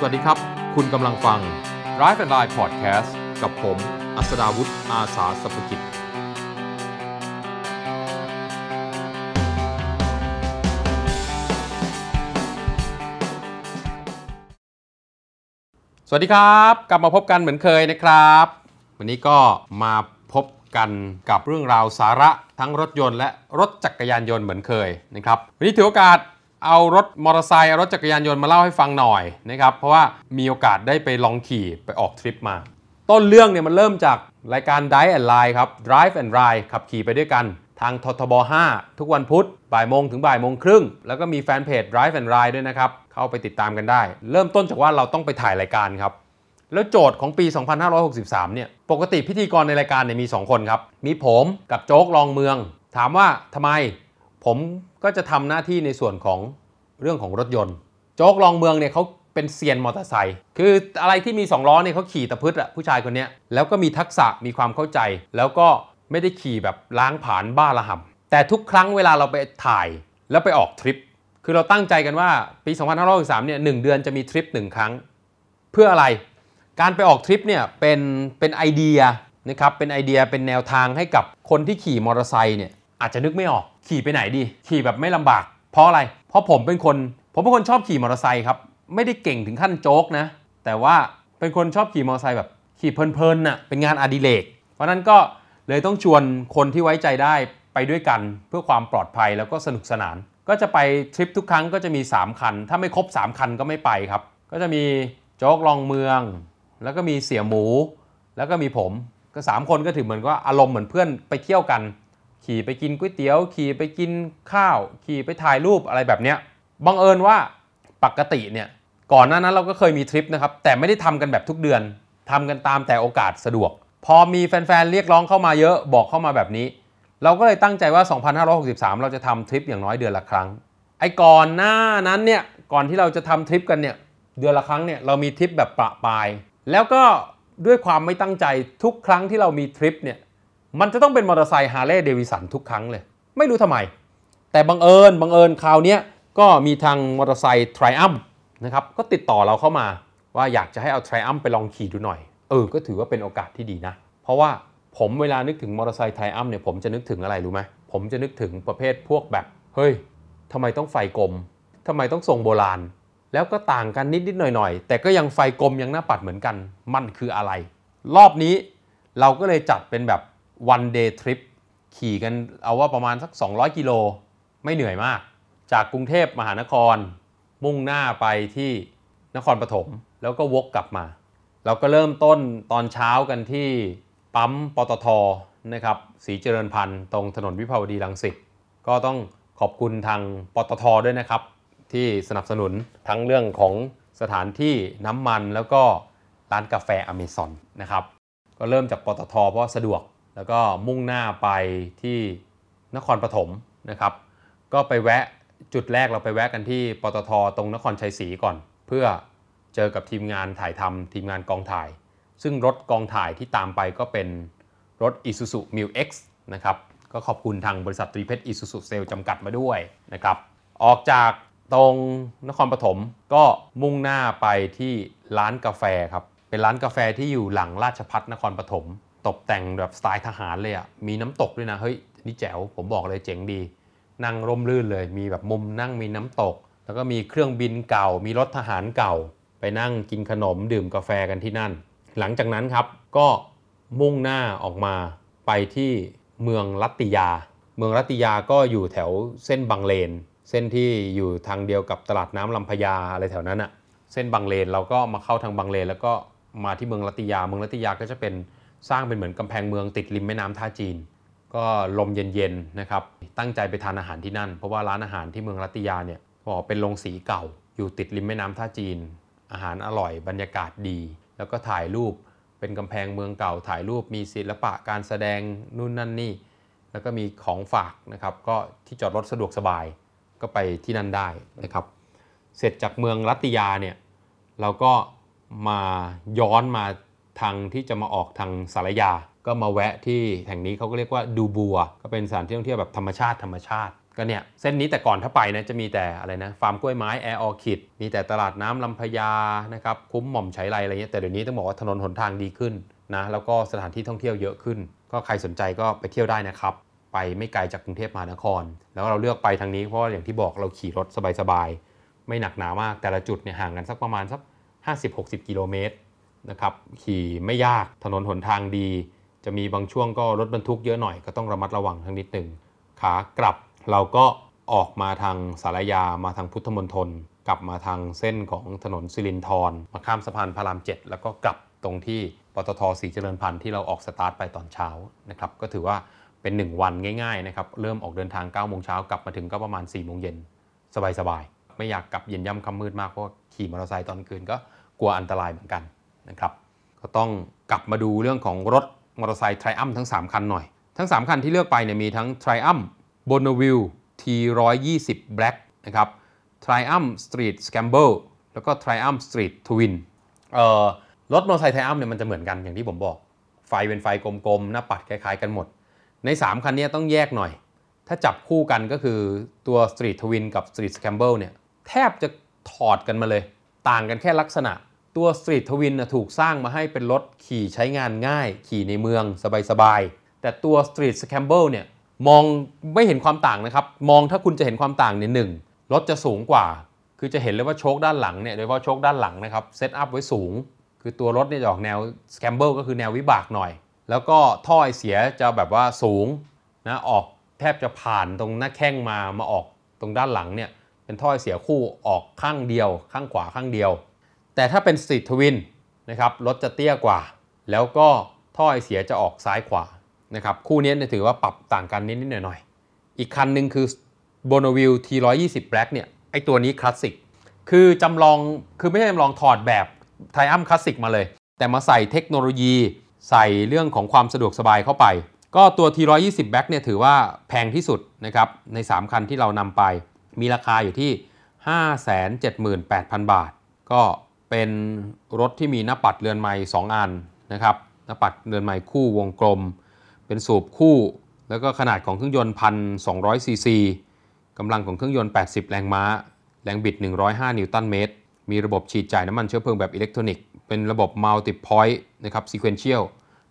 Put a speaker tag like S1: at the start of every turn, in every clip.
S1: สวัสดีครับ คุณกำลังฟัง Drive and Line Podcast กับผม อัสดาวุฒิอาสาสพกิจ สวัสดีครับ กลับมาพบกันเหมือนเคยนะครับ วันนี้ก็มาพบกันกับเรื่องราวสาระทั้งรถยนต์และรถจักรยานยนต์เหมือนเคยนะครับ วันนี้ถือโอกาส เอารถมอเตอร์ไซค์เอารถจักรยานยนต์มาเล่าให้ฟังหน่อยนะครับเพราะว่ามีโอกาสได้ไปลองขี่ไปออกทริปมา ต้นเรื่องเนี่ยมันเริ่มจากรายการ Drive and Line ครับ Drive and Ride ขับขี่ไปด้วยกัน ทางททบ 5 ทุกวันพุธบ่ายโมงถึงบ่ายโมงครึ่ง แล้วก็มีแฟนเพจ Drive and Ride ด้วยนะครับ เข้าไปติดตามกันได้ เริ่มต้นจากว่าเราต้องไปถ่ายรายการครับ แล้วโจทย์ของปี 2563 เนี่ยปกติพิธีกรในรายการเนี่ยมี 2 คนครับ มีผมกับโจ๊กลองเมือง ถามว่าทำไมผม ก็จะทำหน้าที่ในส่วนของเรื่องของรถยนต์ โจ๊กลองเมืองเนี่ยเขาเป็นเซียนมอเตอร์ไซค์คืออะไรที่มี 2 ล้อเนี่ยเขาขี่ตะพึดอะผู้ชายคนนี้แล้วก็มีทักษะมีความเข้าใจ แล้วก็ไม่ได้ขี่แบบล้างผาญบ้าระห่ำแต่ทุกครั้งเวลาเราไปถ่ายแล้วไปออกทริป คือเราตั้งใจกันว่าปี2563เนี่ยหนึ่งเดือนจะมีทริปหนึ่งครั้ง เพื่ออะไรการไปออกทริปเนี่ยเป็นเป็นไอเดียนะครับเป็นไอเดียเป็นแนวทางให้กับคนที่ขี่มอเตอร์ไซค์เนี่ยอาจจะนึกไม่ออก ขี่ไปไหนดี ขี่แบบไม่ลำบาก เพราะอะไร เพราะผมเป็นคน ผมเป็นคนชอบขี่มอเตอร์ไซค์ครับ ไม่ได้เก่งถึงขั้นโจ๊กนะ แต่ว่าเป็นคนชอบขี่มอเตอร์ไซค์แบบขี่เพลินๆน่ะ เป็นงานอดิเรก เพราะนั้นก็เลยต้องชวนคนที่ไว้ใจได้ไปด้วยกันเพื่อความปลอดภัยแล้วก็สนุกสนาน ก็จะไปทริปทุกครั้งก็จะมี 3 คัน ถ้าไม่ครบ 3 คันก็ไม่ไปครับ ก็จะมีโจ๊กลองเมือง แล้วก็มีเสี่ยหมู แล้วก็มีผม ก็ 3 คนก็ถือเหมือนว่าอารมณ์เหมือนเพื่อนไปเที่ยวกัน ขี่ไปกินก๋วยเตี๋ยว ขี่ไปกินข้าว ขี่ไปถ่ายรูปอะไรแบบเนี้ยบังเอิญว่าปกติเนี่ยก่อนหน้านั้นเราก็เคยมีทริปนะครับแต่ไม่ได้ทำกันแบบทุกเดือนทำกันตามแต่โอกาสสะดวก พอมีแฟนๆเรียกร้องเข้ามาเยอะบอกเข้ามาแบบนี้ เราก็เลยตั้งใจว่า 2563 เราจะทำทริปอย่างน้อยเดือนละครั้งไอ้ก่อนหน้านั้นเนี่ยก่อนที่เราจะทำทริปกันเนี่ยเดือนละครั้งเนี่ยเรามีทริปแบบประปาย แล้วก็ด้วยความไม่ตั้งใจทุกครั้งที่เรามีทริปเนี่ย มันจะต้องเป็นมอเตอร์ไซค์ Harley-Davidson ทุกครั้งเลย ไม่รู้ทำไม แต่บังเอิญบังเอิญคราวนี้ก็มีทางมอเตอร์ไซค์ Triumph นะครับก็ติดต่อเราเข้ามาว่าอยากจะให้เอา Triumph ไปลองขี่ดูหน่อย เออ ก็ถือว่าเป็นโอกาสที่ดีนะ เพราะว่าผมเวลานึกถึงมอเตอร์ไซค์ Triumph เนี่ยผมจะนึกถึงอะไรรู้ไหมผมจะนึกถึงประเภทพวกแบบ เฮ้ยทำไมต้องไฟกลมทำไมต้องทรงโบราณ แล้วก็ต่างกันนิดนิดๆหน่อยหน่อยๆ แต่ก็ยังไฟกลมยังหน้าปัดเหมือนกัน มันคืออะไร รอบนี้เราก็เลยจัดเป็นแบบ one day trip ขี่กันเอาว่าประมาณสัก 200 กิโลไม่เหนื่อยมาก จากกรุงเทพมหานคร มุ่งหน้าไปที่นครปฐมแล้วก็วกกลับมา เราก็เริ่มต้นตอนเช้ากันที่ปั๊มปตทนะครับสีเจริญพันธ์ตรงถนนวิภาวดีรังสิตก็ต้องขอบคุณทางปตทด้วยนะครับ ที่สนับสนุนทั้งเรื่องของสถานที่น้ำมันแล้วก็ร้านกาแฟอเมซอนนะครับ ก็เริ่มจากปตทเพราะสะดวก แล้วก็มุ่งหน้าไปที่นครปฐมนะครับ ก็ไปแวะจุดแรกเราไปแวะกันที่ปตทตรงนครชัยศรีก่อน เพื่อเจอกับทีมงานถ่ายทำทีมงานกองถ่าย ซึ่งรถกองถ่ายที่ตามไปก็เป็นรถ Isuzu m i l X นะครับก็ขอบคุณทางบริษัทตรีเพชร Isuzu Sale จำกัดมาด้วยนะครับ ออกจากตรงนครปฐมก็มุ่งหน้าไปที่ร้านกาแฟครับ เป็นร้านกาแฟที่อยู่หลังราชพัฒนครปฐม ตกแต่งแบบสไตล์ทหารเลยอะ่ะมีน้ำตกด้วยนะเฮ้ยนี่แจ๋วผมบอกเลยเจ๋งดี นั่งร่มรื่นเลย มีแบบมุมนั่งมีน้ำตก แล้วก็มีเครื่องบินเก่า มีรถทหารเก่า ไปนั่งกินขนมดื่มกาแฟกันที่นั่น หลังจากนั้นครับก็มุ่งหน้าออกมาไปที่เมืองลัตติยา เมืองลัตติยาก็อยู่แถวเส้นบางเลน เส้นที่อยู่ทางเดียวกับตลาดน้ำลำพญาอะไรแถวนั้นอะเส้นบางเลนเราก็มาเข้าทางบางเลน แล้วก็มาที่เมืองลัตติยา เมืองลัตติยาก็จะเป็น สร้างเป็นเหมือนกำแพงเมืองติดริมแม่น้ำท่าจีน ก็ลมเย็นๆนะครับตั้งใจไปทานอาหารที่นั่น เพราะว่าร้านอาหารที่เมืองลัตติยาเนี่ยบอกเป็นโรงสีเก่า อยู่ติดริมแม่น้ำท่าจีน อาหารอร่อยบรรยากาศดี แล้วก็ถ่ายรูปเป็นกำแพงเมืองเก่าถ่ายรูปมีศิลปะการแสดงนู่นนั่นนี่ แล้วก็มีของฝากนะครับก็ที่จอดรถสะดวกสบายก็ไปที่นั่นได้นะครับ เสร็จจากเมืองลัตติยาเนี่ยเราก็มาย้อนมา ทางที่จะมาออกทางสารยา ก็มาแวะที่แห่งนี้เขาก็เรียกว่าดูบัว ก็เป็นสถานที่ท่องเที่ยวแบบธรรมชาติธรรมชาติก็เนี่ยเส้นนี้แต่ก่อนถ้าไปนะจะมีแต่อะไรนะฟาร์มกล้วยไม้แอร์ออคิดมีแต่ตลาดน้ำลำพญานะครับคุ้มหม่อมไฉไลอะไรเงี้ยแต่เดี๋ยวนี้ต้องบอกว่าถนนหนทางดีขึ้นนะแล้วก็สถานที่ท่องเที่ยวเยอะขึ้น ก็ใครสนใจก็ไปเที่ยวได้นะครับ ไปไม่ไกลจากกรุงเทพมหานคร แล้วเราเลือกไปทางนี้เพราะว่าอย่างที่บอกเราขี่รถสบายๆไม่หนักหนามากแต่ละจุดเนี่ยห่างกันสักประมาณสัก 50-60 กิโลเมตร นะครับขี่ไม่ยากถนนหนทางดี จะมีบางช่วงก็รถบรรทุกเยอะหน่อยก็ต้องระมัดระวังทั้งนิดหนึ่งขากลับเราก็ออกมาทางศาลายามาทางพุทธมณฑลกลับมาทางเส้นของถนนสิรินธรมาข้ามสะพานพระรามเจ็ดแล้วก็กลับตรงที่ปตทศรีเจริญภัณฑ์ที่เราออกสตาร์ทไปตอนเช้านะครับก็ถือว่าเป็น 1 วันง่ายๆนะครับเริ่มออกเดินทาง9โมงเช้ากลับมาถึงก็ประมาณ4โมงเย็นสบายๆไม่อยากกลับเย็นย่ำค่ำมืดมากเพราะขี่มอเตอร์ไซค์ตอนคืนก็กลัวอันตรายเหมือนกัน นะครับก็ต้องกลับมาดูเรื่องของรถมอเตอร์ไซค์ไทรอัมทั้ง 3 คันหน่อย ทั้ง 3 คันที่เลือกไปเนี่ยมีทั้ง Triumph Bonneville T120 Black นะครับ Triumph Street Scramble แล้วก็ Triumph Street Twin เอ่อรถมอเตอร์ไซค์ Triumph เนี่ยมันจะเหมือนกันอย่างที่ผมบอก ไฟเป็นไฟกลมๆ หน้าปัดคล้ายๆกันหมด ใน 3 คันนี้ต้องแยกหน่อย ถ้าจับคู่กันก็คือตัว Street Twin กับ Street Scramble เนี่ยแทบจะถอดกันมาเลย ต่างกันแค่ลักษณะ ตัว Street Twin นถูกสร้างมาให้เป็นรถขี่ใช้งานง่าย ขี่ในเมืองสบายๆ แต่ตัว Street Scramble เนี่ยมองไม่เห็นความต่างนะครับ มองถ้าคุณจะเห็นความต่างเนี่ยหนึ่งรถจะสูงกว่า คือจะเห็นเลยว่าโชคด้านหลังเนี่ยโดยเฉพาะโชคด้านหลังนะครับเซตอัพไว้สูง คือตัวรถเนี่ยออกแนว Scramble ก็คือแนววิบากหน่อย แล้วก็ท่อไอเสียจะแบบว่าสูงนะออกแทบจะผ่านตรงหน้าแข้งมามาออกตรงด้านหลังเนี่ยเป็นท่อไอเสียคู่ออกข้างเดียว ข้างขวาข้างเดียว แต่ถ้าเป็น Street Twin นะครับรถจะเตี้ยกว่า แล้วก็ท่อไอเสียจะออกซ้ายขวานะครับคู่นี้ถือว่าปรับต่างกันนิดๆหน่อยๆอีกคันหนึ่งคือ Bonneville T120 Black เนี่ยไอตัวนี้คลาสสิกคือจำลองคือไม่ใช่จำลองถอดแบบไทอัมคลาสสิกมาเลย แต่มาใส่เทคโนโลยี ใส่เรื่องของความสะดวกสบายเข้าไป ก็ตัว T120 Black เนี่ยถือว่าแพงที่สุดนะครับใน 3 คันที่เรานำไป มีราคาอยู่ที่ 578,000 บาท ก็ เป็นรถที่มีหน้าปัดเรือนไม้2อันนะครับหน้าปัดเรือนไม้คู่วงกลม เป็นสูบคู่ แล้วก็ขนาดของเครื่องยนต์1,200ซีซีกำลังของเครื่องยนต์ 80 แรงม้า แรงบิด 105 นิวตันเมตร มีระบบฉีดจ่ายน้ำมันเชื้อเพลิงแบบอิเล็กทรอนิกส์ เป็นระบบ Multi Point นะครับ Sequential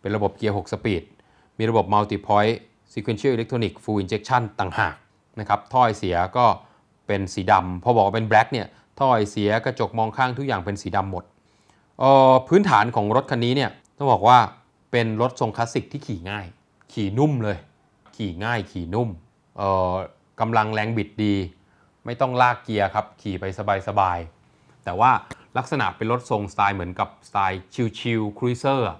S1: เป็นระบบเกียร์ 6 speed มีระบบ Multi Point Sequential Electronic Fuel Injection ต่างหากนะครับท่อไอเสียก็เป็นสีดำ พอบอกว่าเป็น Black เนี่ย ท่อไอเสียกระจกมองข้างทุกอย่างเป็นสีดำหมดออพื้นฐานของรถคันนี้เนี่ยต้องบอกว่าเป็นรถทรงคลาสสิกที่ขี่ง่าย ขี่นุ่มเลย ขี่ง่ายขี่นุ่มเออกำลังแรงบิดดี ไม่ต้องลากเกียร์ครับ ขี่ไปสบายๆ แต่ว่าลักษณะเป็นรถทรงสไตล์เหมือนกับสไตล์ chill ๆ cruiser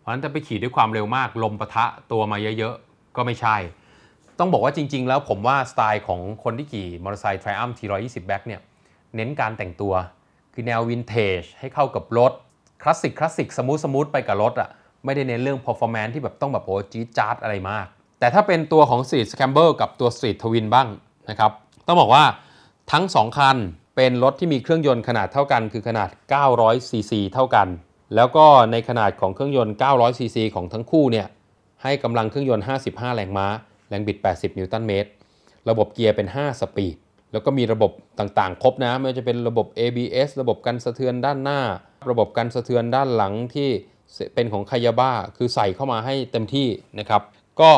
S1: เพราะฉะนั้นถ้าไปขี่ด้วยความเร็วมากลมปะทะตัวมาเยอะๆ ก็ไม่ใช่ ต้องบอกว่าจริงๆ แล้วผมว่าสไตล์ของคนที่ขี่มอเตอร์ไซค์ Triumph T120 Black เนี่ย เน้นการแต่งตัว คือแนววินเทจให้เข้ากับรถคลาสสิกคลาสสิก smooth smooth ไปกับรถอะ่ะไม่ได้เน้นเรื่อง performance ที่แบบต้องแบบโอ้จี๊ดจ๊าดอะไรมาก แต่ถ้าเป็นตัวของ Street Scrambler กับตัว Street Twin บ้างนะครับ ต้องบอกว่าทั้ง 2 คันเป็นรถที่มีเครื่องยนต์ขนาดเท่ากัน คือขนาด 900ซีซีเท่ากัน แล้วก็ในขนาดของเครื่องยนต์ 900ซีซีของทั้งคู่เนี่ยให้กำลังเครื่องยนต์ 55 แรงม้า แรงบิด 80 นิวตันเมตร ระบบเกียร์เป็น 5 speed แล้วก็มีระบบต่างๆ ครบนะไม่ว่าจะเป็นระบบ ABS ระบบกันสะเทือนด้านหน้า ระบบกันสะเทือนด้านหลังที่เป็นของคายาบ้าคือใส่เข้ามาให้เต็มที่นะครับ ก็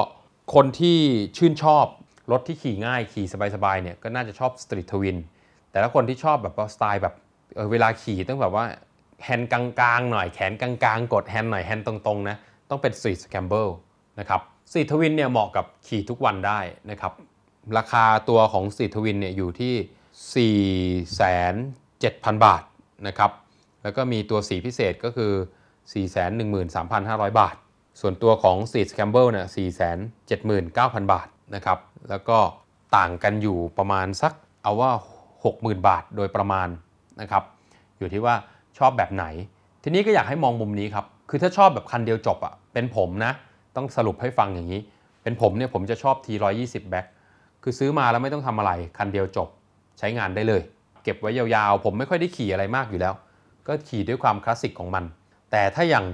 S1: คนที่ชื่นชอบรถที่ขี่ง่ายขี่สบายๆเนี่ยก็น่าจะชอบ Street Twin แต่ถ้าคนที่ชอบแบบสไตล์แบบเวลาขี่ต้องแบบว่าแฮนด์กลางๆหน่อยแขนกลางๆ กดแฮนด์หน่อยแฮนด์ตรงๆนะต้องเป็น Street Scrambler นะครับ Street Twin เนี่ยเหมาะกับขี่ทุกวันได้นะครับ ราคาตัวของ Street Twin เนี่ยอยู่ที่ 4 7 0 0 0 บาทนะครับ แล้วก็มีตัวสีพิเศษก็คือ 413,500 บาท ส่วนตัวของ Street Scramble เนี่ย479,000 บาทนะครับ แล้วก็ต่างกันอยู่ประมาณสักเอาว่า 60,000 บาทโดยประมาณนะครับ อยู่ที่ว่าชอบแบบไหน ทีนี้ก็อยากให้มองมุมนี้ครับ คือถ้าชอบแบบคันเดียวจบอะเป็นผมนะ ต้องสรุปให้ฟังอย่างนี้ เป็นผมเนี่ยผมจะชอบ T120 Black คือซื้อมาแล้วไม่ต้องทำอะไร คันเดียวจบใช้งานได้เลย เก็บไว้ยาวๆ ผมไม่ค่อยได้ขี่อะไรมากอยู่แล้ว ก็ขี่ด้วยความคลาสสิกของมัน แต่ถ้าอย่าง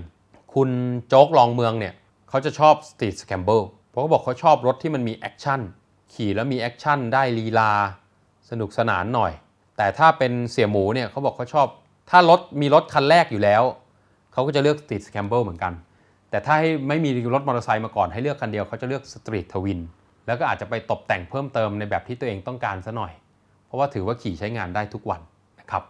S1: คุณโจ๊กลองเมืองเนี่ยเขาจะชอบ Street Scrambler เพราะเขาบอกเขาชอบรถที่มันมี action ขี่แล้วมี action ได้ลีลา สนุกสนานหน่อย แต่ถ้าเป็นเสี่ยหมูเนี่ยเขาบอกเขาชอบ ถ้ารถมีรถคันแรกอยู่แล้ว เขาก็จะเลือก Street Scrambler เหมือนกัน แต่ถ้าให้ไม่มีรถมอเตอร์ไซค์มาก่อนให้เลือกคันเดียวเขาจะเลือก Street Twin แล้วก็อาจจะไปตกแต่งเพิ่มเติมในแบบที่ตัวเองต้องการซะหน่อย เพราะว่าถือว่าขี่ใช้งานได้ทุกวันนะครับ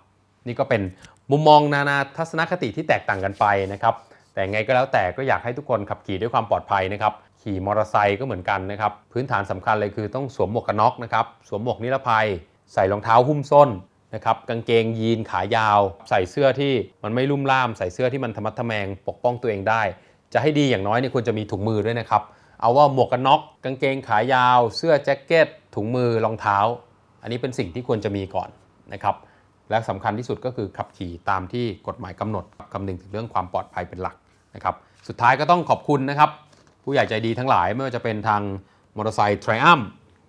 S1: นี่ก็เป็นมุมมองนานาทัศนคติที่แตกต่างกันไปนะครับ แต่ไงก็แล้วแต่ก็อยากให้ทุกคนขับขี่ด้วยความปลอดภัยนะครับ ขี่มอเตอร์ไซค์ก็เหมือนกันนะครับ พื้นฐานสำคัญเลยคือต้องสวมหมวกกันน็อกนะครับ สวมหมวกนิรภัย ใส่รองเท้าหุ้มส้นนะครับกางเกงยีนขายาว ใส่เสื้อที่มันไม่ลุ่มล่าม ใส่เสื้อที่มันธรรมัดทะแมงปกป้องตัวเองได้ จะให้ดีอย่างน้อยเนี่ยควรจะมีถุงมือด้วยนะครับ เอาว่าหมวกกันน็อกกางเกงขายาว เสื้อแจ็คเก็ต ถุงมือรองเท้า อันนี้เป็นสิ่งที่ควรจะมีก่อนนะครับและสำคัญที่สุดก็คือขับขี่ตามที่กฎหมายกำหนดคำนึงถึงเรื่องความปลอดภัยเป็นหลักนะครับสุดท้ายก็ต้องขอบคุณนะครับ ผู้ใหญ่ใจดีทั้งหลายไม่ว่าจะเป็นทางมอเตอร์ไซค์ Triumph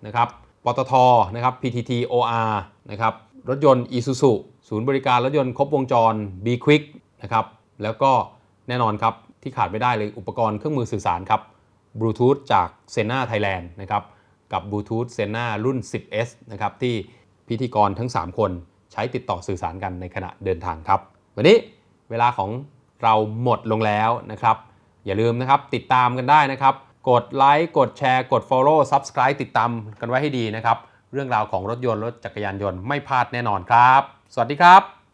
S1: นะครับปตทนะครับ PTT OR นะครับรถยนต์ Isuzu ศูนย์บริการรถยนต์ครบวงจร B Quick นะครับแล้วก็แน่นอนครับที่ขาดไม่ได้เลยอุปกรณ์เครื่องมือสื่อสารครับ บลูทูธจาก s e n a Thailand นะครับกับบลูทูธ s e n a รุ่น 10S นะครับที่พิธีกรทั้ง 3 คนใช้ติดต่อสื่อสารกันในขณะเดินทางครับ วันนี้เวลาของเราหมดลงแล้วนะครับ อย่าลืมนะครับติดตามกันได้นะครับ กดไลค์กดแชร์ กด Follow Subscribe ติดตามกันไว้ให้ดีนะครับ เรื่องราวของรถยนต์รถจักรยานยนต์ไม่พลาดแน่นอนครับ สวัสดีครับ